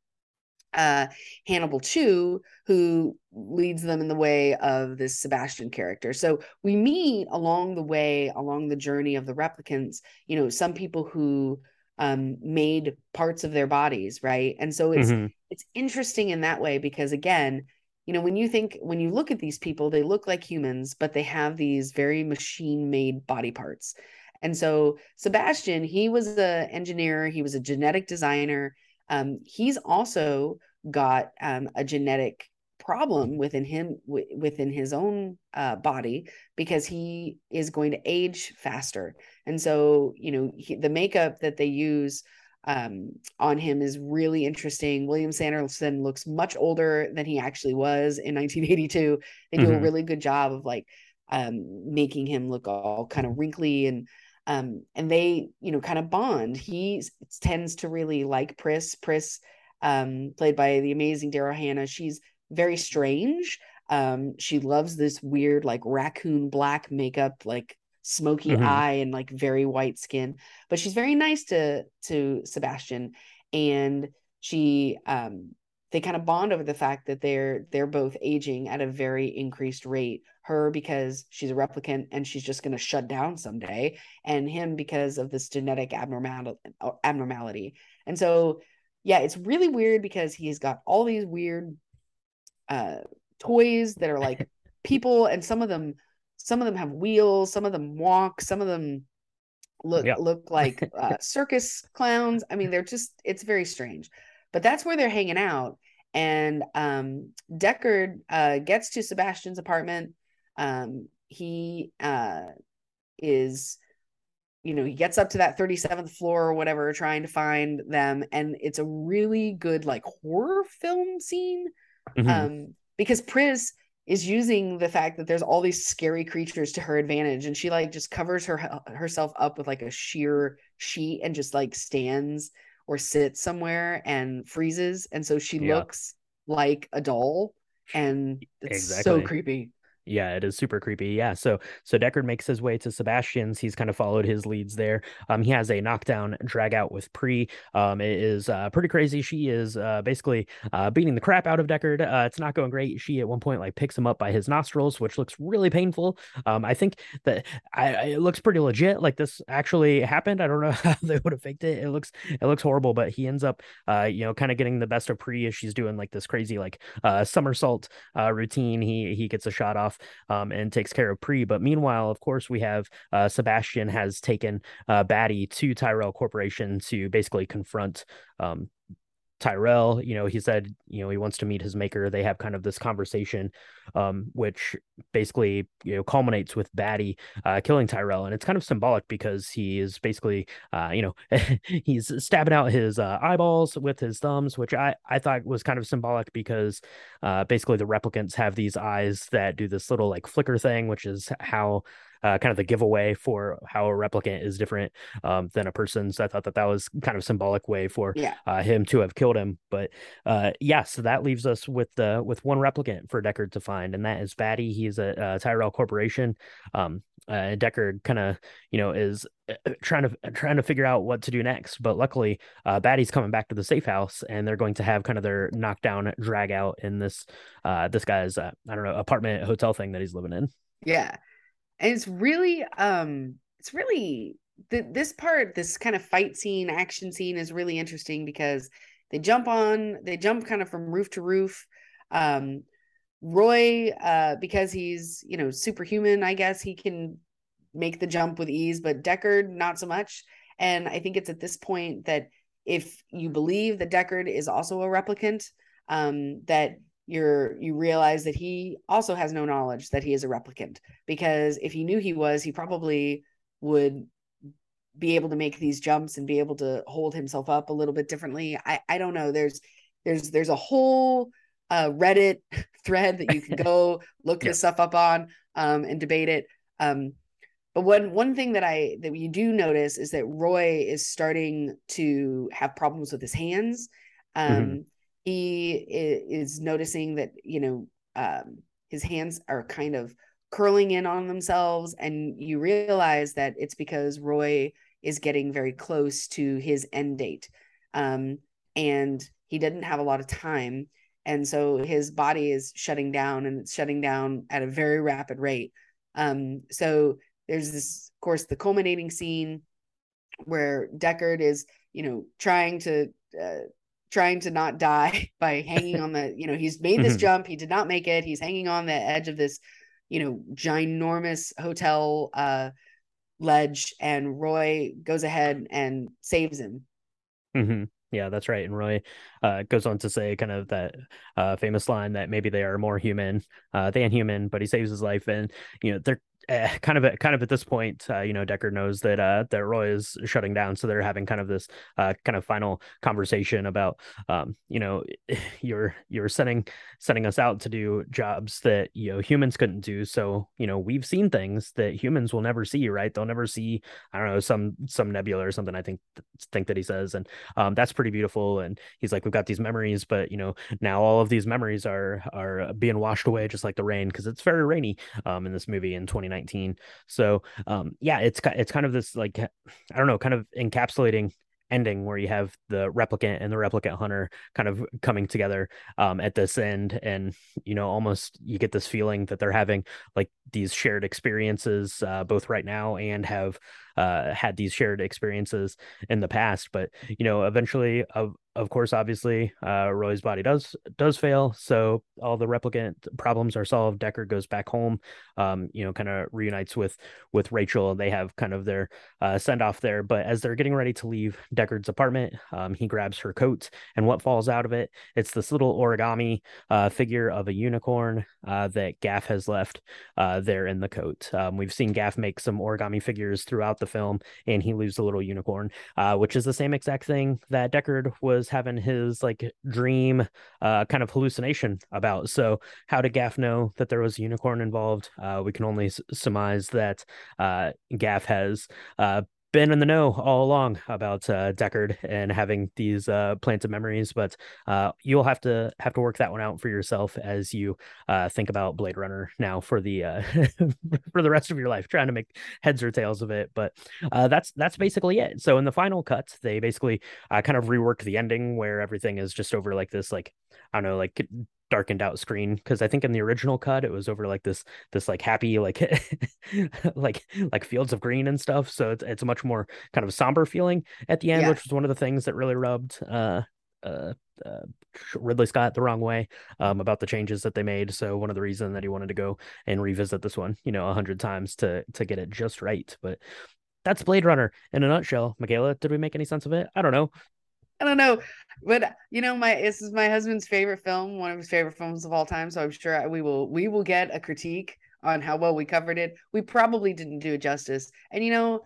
uh, Hannibal Chew, who leads them in the way of this Sebastian character. So we meet along the way, along the journey of the replicants, you know, some people who um, made parts of their bodies, right? And so it's mm-hmm. it's interesting in that way because again, you know, when you think when you look at these people, they look like humans, but they have these very machine-made body parts. And so Sebastian, he was an engineer, he was a genetic designer um, he's also got um, a genetic problem within him w- within his own uh, body because he is going to age faster. And so you know he, the makeup that they use um, on him is really interesting. William sanderson looks much older than he actually was in 1982 they do mm-hmm. a really good job of like um, making him look all kind of wrinkly and um, and they you know kind of bond he tends to really like pris pris um, played by the amazing daryl hannah she's very strange um, she loves this weird like raccoon black makeup like smoky Mhm. eye and like very white skin. But she's very nice to to Sebastian, and she um they kind of bond over the fact that they're they're both aging at a very increased rate. Her because she's a replicant and she's just going to shut down someday, and him because of this genetic abnormality abnormality. And so, yeah, it's really weird because he's got all these weird uh toys that are like [laughs] people and some of them some of them have wheels some of them walk some of them look Yeah. look like uh, circus clowns i mean they're just it's very strange but that's where they're hanging out. And um deckard uh gets to sebastian's apartment. Um he uh is you know he gets up to that 37th floor or whatever trying to find them. And it's a really good like horror film scene Mhm. um because Pris is using the fact that there's all these scary creatures to her advantage. And she like just covers her herself up with like a sheer sheet and just like stands or sits somewhere and freezes and so she Yeah. looks like a doll and it's so creepy Yeah, it is super creepy. Yeah, so so Deckard makes his way to Sebastian's. He's kind of followed his leads there. Um, he has a knockdown drag out with Pre. Um, it is uh, pretty crazy. She is uh, basically uh, beating the crap out of Deckard. Uh, it's not going great. She at one point like picks him up by his nostrils, which looks really painful. Um, I think that I, I it looks pretty legit. Like this actually happened. I don't know [laughs] how they would have faked it. It looks it looks horrible, but he ends up uh, you know, kind of getting the best of Pre as she's doing like this crazy like uh somersault uh routine. He he gets a shot off um, and takes care of Pre. But meanwhile, of course, we have uh, Sebastian has taken uh, Batty to Tyrell Corporation to basically confront um, Tyrell. You know, he said, you know, he wants to meet his maker. They have kind of this conversation, um, which basically, you know, culminates with Batty uh, killing Tyrell. And it's kind of symbolic because he is basically, uh, you know, [laughs] he's stabbing out his uh, eyeballs with his thumbs, which I, I thought was kind of symbolic because uh, basically the replicants have these eyes that do this little like flicker thing, which is how uh, kind of the giveaway for how a replicant is different um, than a person. So I thought that that was kind of a symbolic way for yeah uh, him to have killed him. But uh, yeah, so that leaves us with the with one replicant for Deckard to find, and that is Batty. He's a, uh Tyrell Corporation. Um, uh, Deckard kind of you know is uh, trying to trying to figure out what to do next. But luckily, uh, Batty's coming back to the safe house, and they're going to have kind of their knockdown drag out in this uh, this guy's uh, I don't know apartment hotel thing that he's living in. yeah and it's really um it's really th- this part this kind of fight scene action scene is really interesting because they jump on they jump kind of from roof to roof. Um roy uh because he's you know superhuman i guess he can make the jump with ease but deckard not so much. And i think it's at this point that if you believe that deckard is also a replicant um that you're you realize that he also has no knowledge that he is a replicant because if he knew he was he probably would be able to make these jumps and be able to hold himself up a little bit differently i i don't know there's there's there's a whole uh reddit [laughs] thread that you can [laughs] go look Yeah. this stuff up on um and debate it um but one one thing that i that you do notice is that roy is starting to have problems with his hands um Mhm. He is noticing that you know um his hands are kind of curling in on themselves and you realize that it's because roy is getting very close to his end date um and he didn't have a lot of time and so his body is shutting down and it's shutting down at a very rapid rate. Um so there's this of course the culminating scene where deckard is you know trying to uh, trying to not die [laughs] by hanging on the you know he's made this Mhm. jump he did not make it he's hanging on the edge of this you know ginormous hotel uh ledge and roy goes ahead and saves him Mm-hmm. Yeah, that's right. And Roy uh, goes on to say kind of that uh, famous line that maybe they are more human uh, than human, but he saves his life. And you know they're uh, kind of at, kind of at this point, uh, you know, Deckard knows that uh, that Roy is shutting down, so they're having kind of this uh, kind of final conversation about, um, you know, [sighs] you're you're sending sending us out to do jobs that you know humans couldn't do. So you know we've seen things that humans will never see, right? They'll never see. I don't know some some nebula or something. I think think that he says, and um, that's pretty beautiful. And he's like, we've got these memories, but you know, now all of these memories are are being washed away just like the rain because it's very rainy um, in this movie in 2019. 2019. So um, yeah, it's it's kind of this like [sighs] I don't know, kind of encapsulating ending where you have the replicant and the replicant hunter kind of coming together um, at this end and you know almost you get this feeling that they're having like these shared experiences uh, both right now and have uh, had these shared experiences in the past but you know eventually of of course obviously uh, roy's body does does fail so all the replicant problems are solved deckard goes back home um, you know kind of reunites with with rachael and they have kind of their uh, send off there but as they're getting ready to leave deckard's apartment um, he grabs her coat and what falls out of it it's this little origami uh, figure of a unicorn uh, that gaff has left uh, there in the coat. Um, we've seen gaff make some origami figures throughout the film, and he leaves a little unicorn, uh, which is the same exact thing that Deckard was having his like dream uh, kind of hallucination about. So, how did Gaff know that there was a unicorn involved? Uh, we can only surmise that uh, Gaff has uh, been in the know all along about uh, Deckard and having these uh, planted memories, but uh, you'll have to have to work that one out for yourself as you uh, think about Blade Runner now for the uh, [laughs] for the rest of your life, trying to make heads or tails of it. But uh, that's that's basically it. So in the final cut, they basically kind of reworked the ending where everything is just over like this, like I don't know, like darkened out screen because I think in the original cut it was over like this this like happy like [laughs] like like fields of green and stuff. So it's it's a much more kind of somber feeling at the end, yeah. which was one of the things that really rubbed uh uh, uh, Ridley Scott the wrong way um, about the changes that they made. So one of the reasons that he wanted to go and revisit this one, you know, a hundred times to to get it just right. But that's Blade Runner in a nutshell. Michaela, did we make any sense of it? I don't know. I don't know, but you know, my this is my husband's favorite film, one of his favorite films of all time. So I'm sure we will we will get a critique on how well we covered it. We probably didn't do it justice, and you know,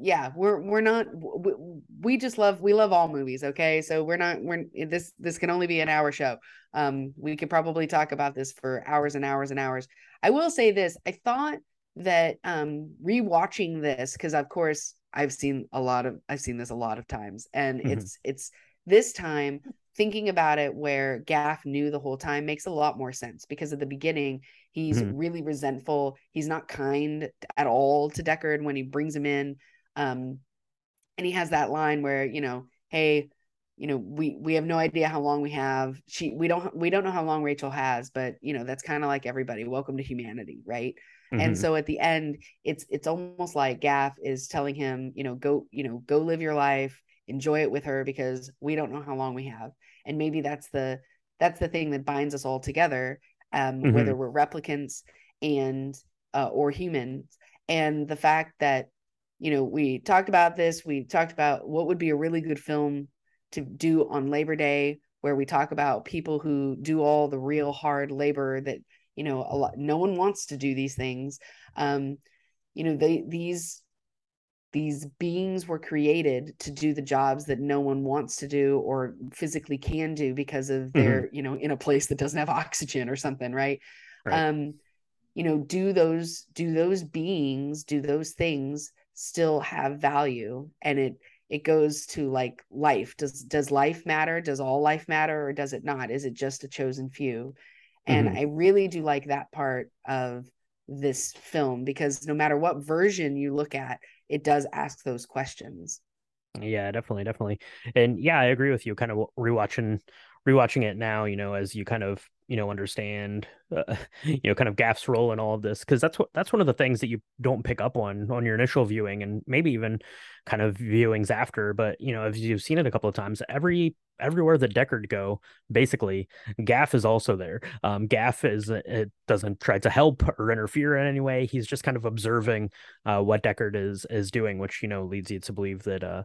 yeah, we're we're not we, we just love we love all movies. Okay, so we're not we're this this can only be an hour show. Um, we could probably talk about this for hours and hours and hours. I will say this: I thought that um rewatching this because of course I've seen a lot of I've seen this a lot of times and mm-hmm. it's it's this time thinking about it where Gaff knew the whole time makes a lot more sense because at the beginning he's mm-hmm. really resentful he's not kind at all to Deckard when he brings him in um and he has that line where you know hey you know we we have no idea how long we have she we don't we don't know how long Rachael has but you know that's kind of like everybody welcome to humanity right Mm-hmm. And so at the end, it's it's almost like Gaff is telling him, you know, go, you know, go live your life, enjoy it with her because we don't know how long we have. And maybe that's the that's the thing that binds us all together, um, mm-hmm. whether we're replicants and uh, or humans. And the fact that, you know, we talked about this, we talked about what would be a really good film to do on Labor Day, where we talk about people who do all the real hard labor that you know a lot no one wants to do these things. Um you know they these these beings were created to do the jobs that no one wants to do or physically can do because of their mm-hmm. you know in a place that doesn't have oxygen or something right? right. Um you know do those do those beings do those things still have value? And it it goes to like life. Does does life matter? Does all life matter or does it not? Is it just a chosen few and mm-hmm. I really do like that part of this film because no matter what version you look at, it does ask those questions. Yeah, definitely, definitely. And yeah, I agree with you. Kind of rewatching rewatching it now, you know, as you kind of you know understand uh, [laughs] you know kind of Gaff's role in all of this because that's what that's one of the things that you don't pick up on on your initial viewing and maybe even kind of viewings after but you know if you've seen it a couple of times every everywhere that Deckard go, basically, Gaff is also there. Um, Gaff is it doesn't try to help or interfere in any way. He's just kind of observing uh, what Deckard is is doing, which you know leads you to believe that uh,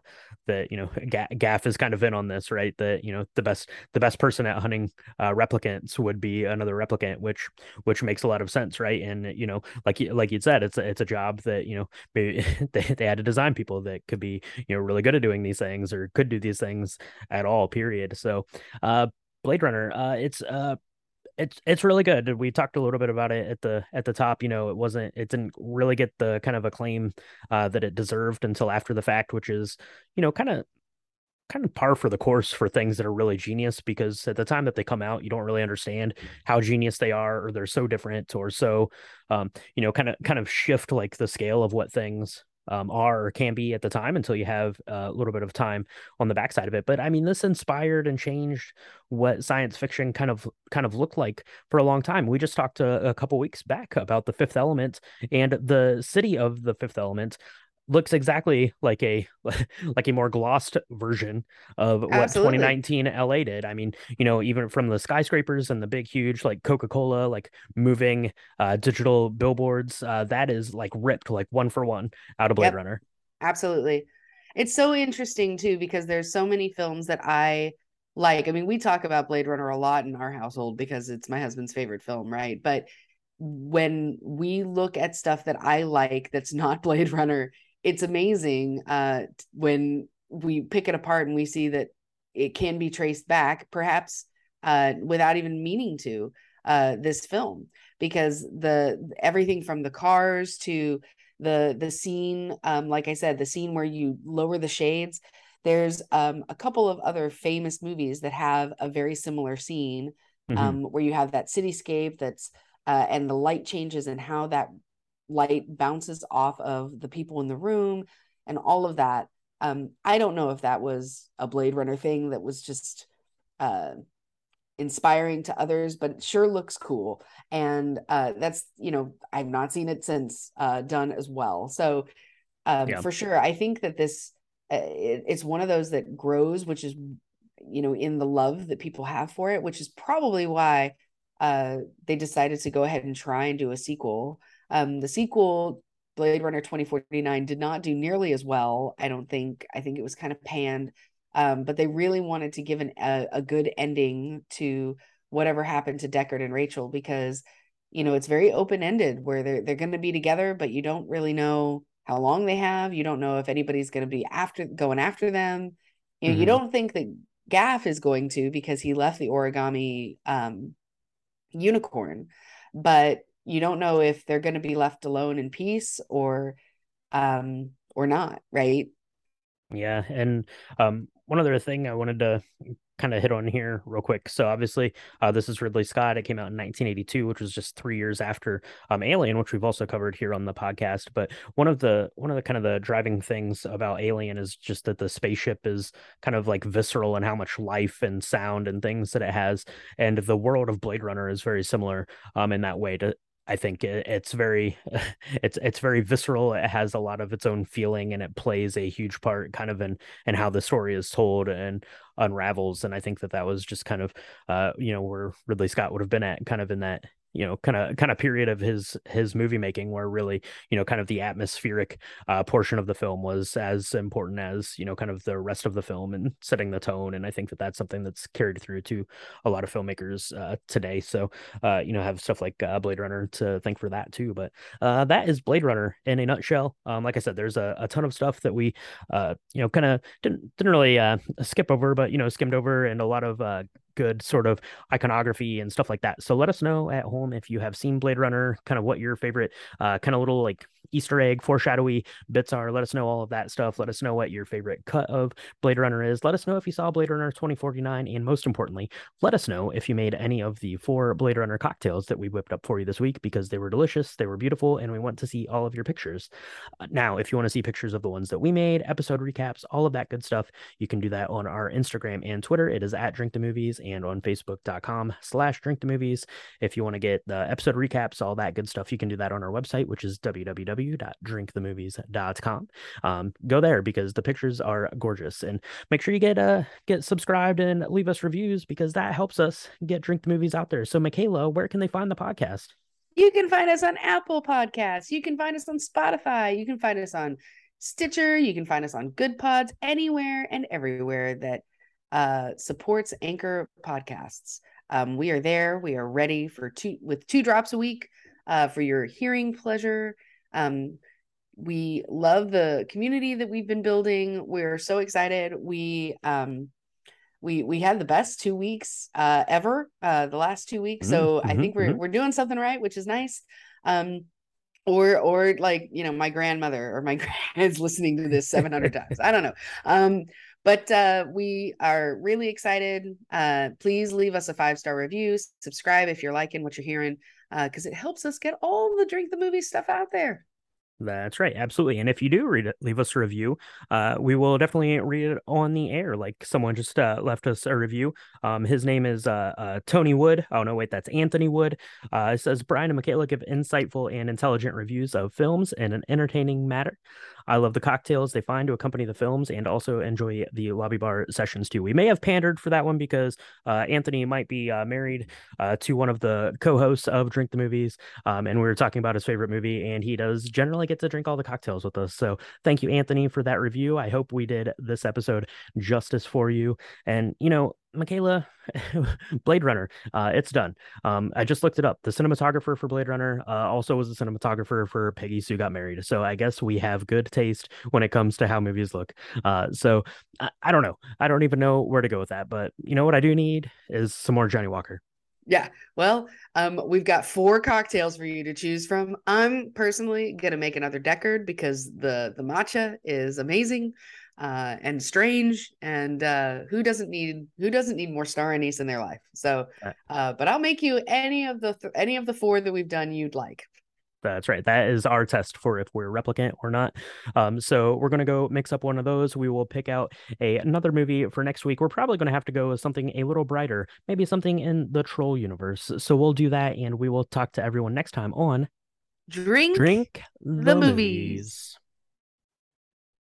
that you know [laughs] Gaff is kind of in on this, right? That you know the best the best person at hunting uh, replicants would be another replicant, which which makes a lot of sense, right? And you know, like like you said, it's a, it's a job that you know maybe [laughs] they, they had to design people that could be you know really good at doing these things or could do these things at all period. So, uh, Blade Runner, uh, it's uh, it's it's really good. We talked a little bit about it at the at the top. You know, it wasn't it didn't really get the kind of acclaim uh, that it deserved until after the fact, which is you know kind of kind of par for the course for things that are really genius because at the time that they come out you don't really understand how genius they are or they're so different or so um, you know kind of kind of shift like the scale of what things um, are or can be at the time until you have a little bit of time on the backside of it. But I mean, this inspired and changed what science fiction kind of kind of looked like for a long time. We just talked a, a couple weeks back about the Fifth Element and the city of the Fifth Element looks exactly like a [laughs] like a more glossed version of what Absolutely. 2019 LA did. I mean, you know, even from the skyscrapers and the big huge like Coca-Cola like moving uh digital billboards, uh that is like ripped like one for one out of Blade yep. Runner. Absolutely. It's so interesting too because there's so many films that I like. I mean, we talk about Blade Runner a lot in our household because it's my husband's favorite film, right? But when we look at stuff that I like that's not [laughs] Blade Runner, it's amazing uh, when we pick it apart and we see that it can be traced back, perhaps uh, without even meaning to uh, this film, because the everything from the cars to the the scene, um, like I said, the scene where you lower the shades. There's um, a couple of other famous movies that have a very similar scene mm-hmm. um, where you have that cityscape that's uh, and the light changes and how that light bounces off of the people in the room and all of that um i don't know if that was a blade runner thing that was just uh inspiring to others but it sure looks cool. And uh that's you know i've not seen it since uh done as well. So um yeah. for sure i think that this uh, it, it's one of those that grows which is you know in the love that people have for it which is probably why uh they decided to go ahead and try and do a sequel um, the sequel, Blade Runner 2049, did not do nearly as well. I don't think. I think it was kind of panned. Um, but they really wanted to give an, a, a good ending to whatever happened to Deckard and Rachael because you know it's very open ended where they're they're going to be together, but you don't really know how long they have. You don't know if anybody's going to be after going after them. You know, mm-hmm. you don't think that Gaff is going to because he left the origami um, unicorn, but you don't know if they're going to be left alone in peace or um or not right yeah and um one other thing i wanted to kind of hit on here real quick. So obviously, uh, this is Ridley Scott. It came out in 1982, which was just three years after um, Alien, which we've also covered here on the podcast. But one of the one of the kind of the driving things about Alien is just that the spaceship is kind of like visceral and how much life and sound and things that it has, and the world of Blade Runner is very similar um, in that way to I think it's very [laughs] it's it's very visceral. It has a lot of its own feeling and it plays a huge part kind of in in how the story is told and unravels. And I think that that was just kind of uh you know where Ridley Scott would have been at kind of in that you know kind of kind of period of his his movie making where really you know kind of the atmospheric uh, portion of the film was as important as you know kind of the rest of the film and setting the tone and i think that that's something that's carried through to a lot of filmmakers uh, today. So uh, you know have stuff like uh, blade runner to thank for that too but uh, that is blade runner in a nutshell. Um, like i said there's a, a ton of stuff that we uh, you know kind of didn't didn't really skip over but you know skimmed over and a lot of good sort of iconography and stuff like that. So let us know at home if you have seen Blade Runner, kind of what your favorite uh, kind of little like Easter egg, foreshadowy bits are. Let us know all of that stuff. Let us know what your favorite cut of Blade Runner is. Let us know if you saw Blade Runner 2049. And most importantly, let us know if you made any of the four Blade Runner cocktails that we whipped up for you this week because they were delicious, they were beautiful, and we want to see all of your pictures. Uh, now, if you want to see pictures of the ones that we made, episode recaps, all of that good stuff, you can do that on our Instagram and Twitter. It is at Drink the Movies and on facebook.com slash drink the movies. If you want to get the episode recaps, all that good stuff, you can do that on our website, which is www.drinkthemovies.com. Um, go there because the pictures are gorgeous and make sure you get uh get subscribed and leave us reviews because that helps us get drink the movies out there. So Michaela, where can they find the podcast? You can find us on Apple Podcasts. You can find us on Spotify. You can find us on Stitcher. You can find us on Goodpods, anywhere and everywhere that uh, supports Anchor podcasts. Um, we are there. We are ready for two with two drops a week uh, for your hearing pleasure. Um, we love the community that we've been building. We're so excited. We um, we we had the best two weeks uh, ever. Uh, the last two weeks, mm-hmm, so mm-hmm, I think we're mm-hmm. we're doing something right, which is nice. Um, or or like you know my grandmother or my [laughs] grand's listening to this 700 [laughs] times i don't know um but uh, we are really excited. Uh, please leave us a five star review, subscribe if you're liking what you're hearing, because uh, it helps us get all the drink the movie stuff out there. That's right, absolutely. And if you do read it, leave us a review. Uh, we will definitely read it on the air. Like someone just uh, left us a review. Um, his name is uh, uh Tony Wood. Oh no, wait, that's Anthony Wood. Uh, it says Brian and Michaela give insightful and intelligent reviews of films in an entertaining matter. I love the cocktails they find to accompany the films and also enjoy the lobby bar sessions too. We may have pandered for that one because uh, Anthony might be uh, married uh, to one of the co hosts of Drink the Movies. Um, and we were talking about his favorite movie, and he does generally get to drink all the cocktails with us. So thank you, Anthony, for that review. I hope we did this episode justice for you. And, you know, Michaela, [laughs] Blade Runner, uh, it's done. Um, I just looked it up. The cinematographer for Blade Runner uh, also was the cinematographer for Peggy Sue Got Married. So I guess we have good taste when it comes to how movies look. Uh, so I, I don't know. I don't even know where to go with that. But you know what I do need is some more Johnnie Walker. Yeah. Well, um, we've got four cocktails for you to choose from. I'm personally gonna make another Deckard because the the matcha is amazing uh, and strange and uh, who doesn't need who doesn't need more star anise in their life? So uh, but i'll make you any of the th- any of the four that we've done you'd like. That's right. That is our test for if we're replicant or not. Um, so we're going to go mix up one of those. We will pick out a another movie for next week. We're probably going to have to go with something a little brighter maybe something in the troll universe. So we'll do that and we will talk to everyone next time on drink drink the, the movies. movies.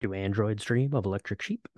Do androids dream of electric sheep?